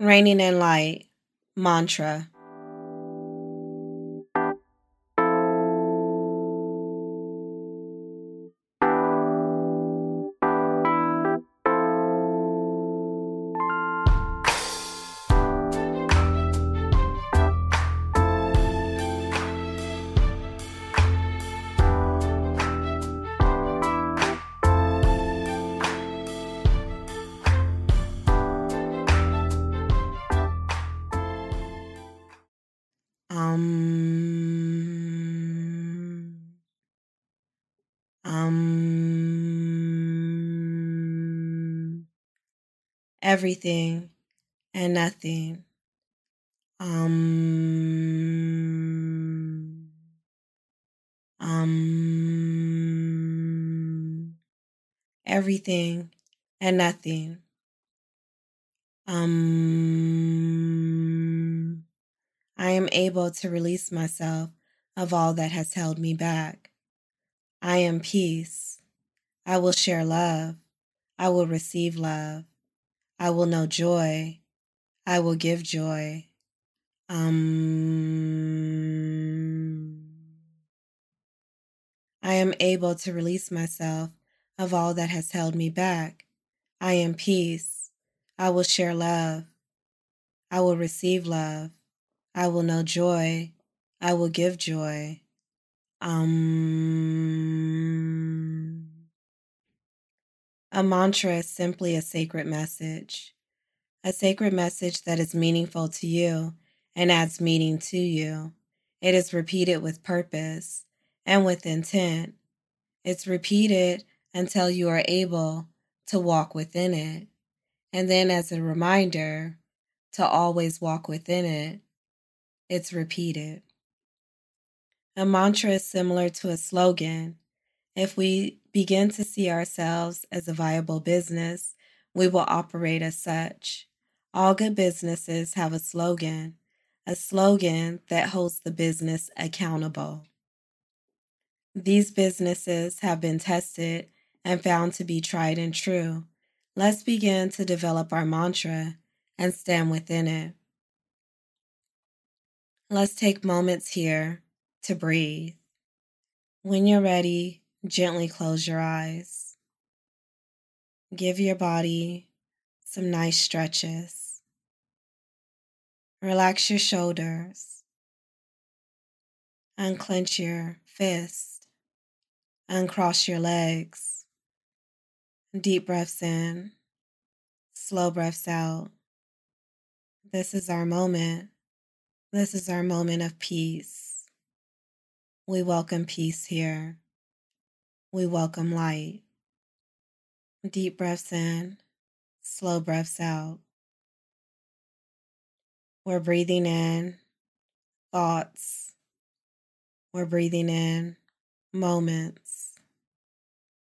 Reigning in Light Mantra. Everything and nothing. Um. Um. Everything and nothing. Um. I am able to release myself of all that has held me back. I am peace. I will share love. I will receive love. I will know joy. I will give joy. Um, I am able to release myself of all that has held me back. I am peace. I will share love. I will receive love. I will know joy. I will give joy. Um, a mantra is simply a sacred message, a sacred message that is meaningful to you and adds meaning to you. It is repeated with purpose and with intent. It's repeated until you are able to walk within it. And then, as a reminder to always walk within it, it's repeated. A mantra is similar to a slogan. If we begin to see ourselves as a viable business, we will operate as such. All good businesses have a slogan, a slogan that holds the business accountable. These businesses have been tested and found to be tried and true. Let's begin to develop our mantra and stand within it. Let's take moments here to breathe. When you're ready, gently close your eyes. Give your body some nice stretches. Relax your shoulders. Unclench your fist. Uncross your legs. Deep breaths in, slow breaths out. This is our moment. This is our moment of peace. We welcome peace here. We welcome light. Deep breaths in, slow breaths out. We're breathing in thoughts. We're breathing in moments.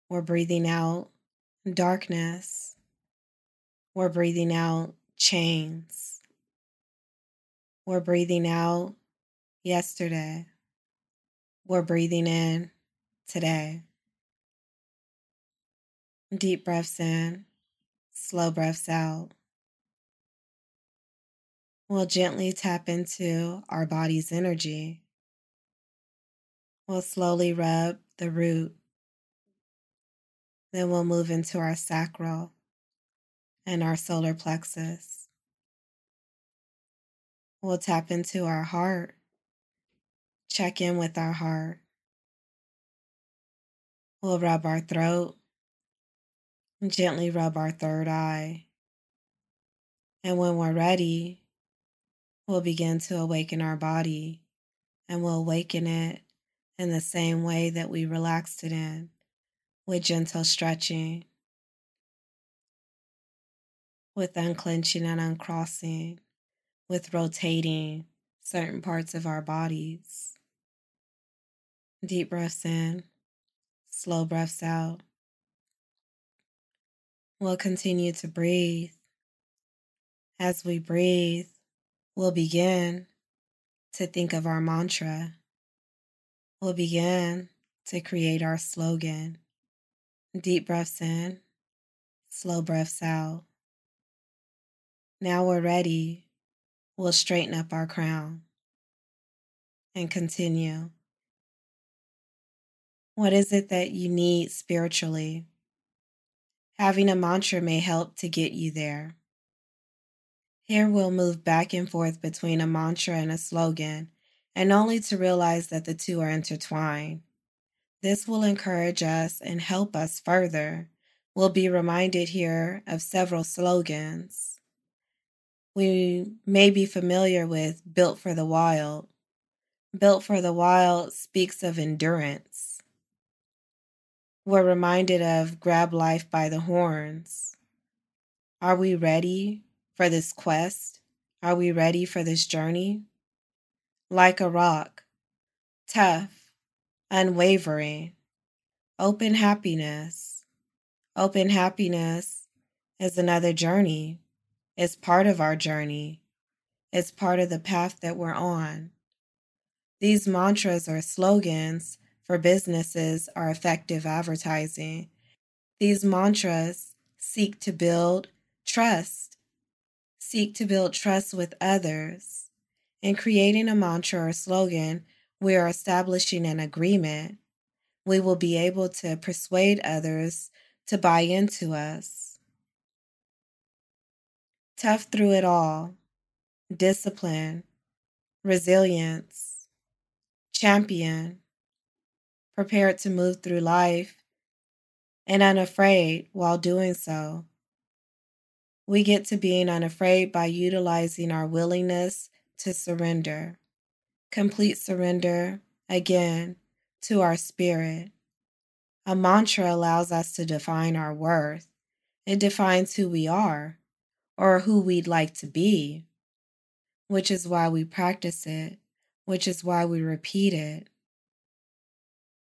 We're breathing out darkness. We're breathing out chains. We're breathing out yesterday. We're breathing in today. Deep breaths in, slow breaths out. We'll gently tap into our body's energy. We'll slowly rub the root then we'll move into our sacral and our solar plexus. We'll tap into our heart, check in with our heart. We'll rub our throat, gently rub our third eye. And when we're ready, we'll begin to awaken our body and we'll awaken it in the same way that we relaxed it in with gentle stretching, with unclenching and uncrossing, with rotating certain parts of our bodies. Deep breaths in, slow breaths out. We'll continue to breathe. As we breathe, we'll begin to think of our mantra. We'll begin to create our slogan. Deep breaths in, slow breaths out. Now we're ready. We'll straighten up our crown and continue. What is it that you need spiritually? Having a mantra may help to get you there. Here we'll move back and forth between a mantra and a slogan, and only to realize that the two are intertwined. This will encourage us and help us further. We'll be reminded here of several slogans. We may be familiar with Built for the Wild. Built for the Wild speaks of endurance. We're reminded of Grab Life by the Horns. Are we ready for this quest? Are we ready for this journey? Like a rock, tough, unwavering, open happiness. Open happiness is another journey. It's part of our journey. It's part of the path that we're on. These mantras or slogans for businesses are effective advertising. These mantras seek to build trust, seek to build trust with others. In creating a mantra or slogan, we are establishing an agreement. We will be able to persuade others to buy into us. Tough through it all, discipline, resilience, champion, prepared to move through life, and unafraid while doing so. We get to being unafraid by utilizing our willingness to surrender, complete surrender, again, to our spirit. A mantra allows us to define our worth. It defines who we are or who we'd like to be, which is why we practice it, which is why we repeat it.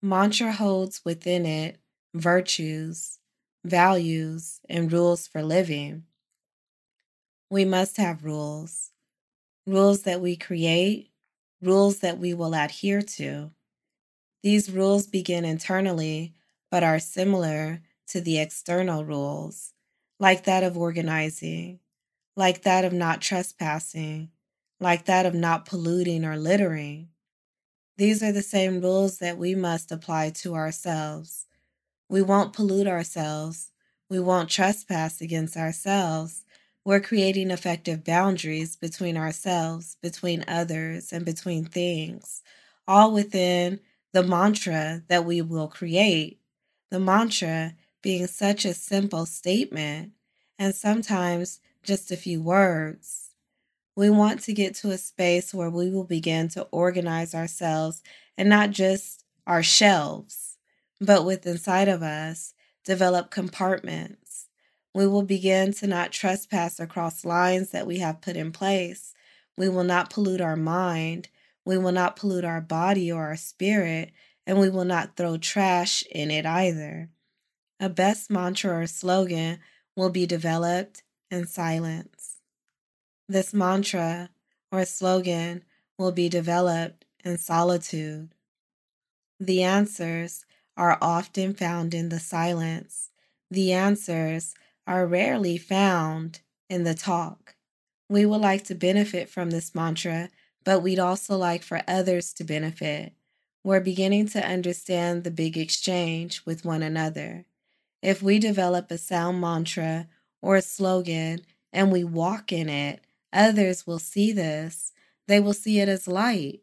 Mantra holds within it virtues, values, and rules for living. We must have rules, rules that we create, rules that we will adhere to. These rules begin internally, but are similar to the external rules, like that of organizing, like that of not trespassing, like that of not polluting or littering. These are the same rules that we must apply to ourselves. We won't pollute ourselves. We won't trespass against ourselves. We're creating effective boundaries between ourselves, between others, and between things, all within the mantra that we will create. The mantra being such a simple statement and sometimes just a few words. We want to get to a space where we will begin to organize ourselves and not just our shelves, but with inside of us, develop compartments. We will begin to not trespass across lines that we have put in place. We will not pollute our mind. We will not pollute our body or our spirit, and we will not throw trash in it either. A best mantra or slogan will be developed in silence. This mantra or slogan will be developed in solitude. The answers are often found in the silence. The answers are rarely found in the talk. We would like to benefit from this mantra, but we'd also like for others to benefit. We're beginning to understand the big exchange with one another. If we develop a sound mantra or a slogan and we walk in it, Others will see this, they will see it as light,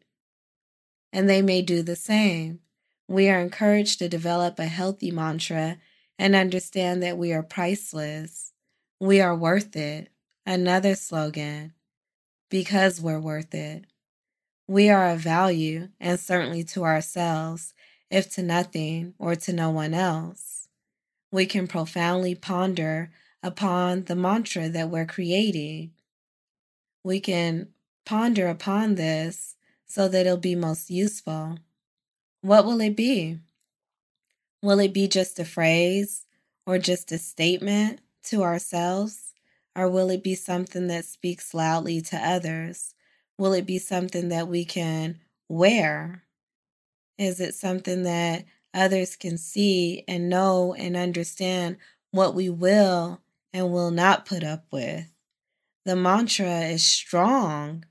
and they may do the same. We are encouraged to develop a healthy mantra and understand that we are priceless. We are worth it. Another slogan, because we're worth it. We are of value, and certainly to ourselves, if to nothing or to no one else. We can profoundly ponder upon the mantra that we're creating we can ponder upon this so that it'll be most useful. What will it be? Will it be just a phrase or just a statement to ourselves? Or will it be something that speaks loudly to others? Will it be something that we can wear? Is it something that others can see and know and understand what we will and will not put up with? The mantra is strong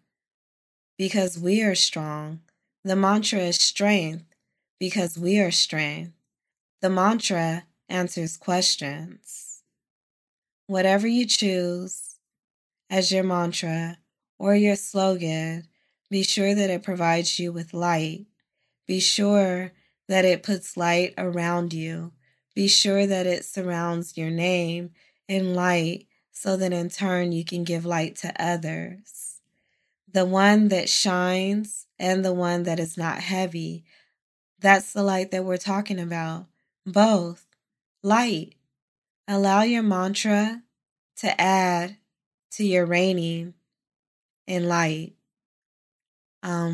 because we are strong. The mantra is strength because we are strength. The mantra answers questions. Whatever you choose as your mantra or your slogan, be sure that it provides you with light. Be sure that it puts light around you. Be sure that it surrounds your name in light so that in turn you can give light to others. The one that shines and the one that is not heavy. That's the light that we're talking about. Both. Light. Allow your mantra to add to your reigning in light. Um.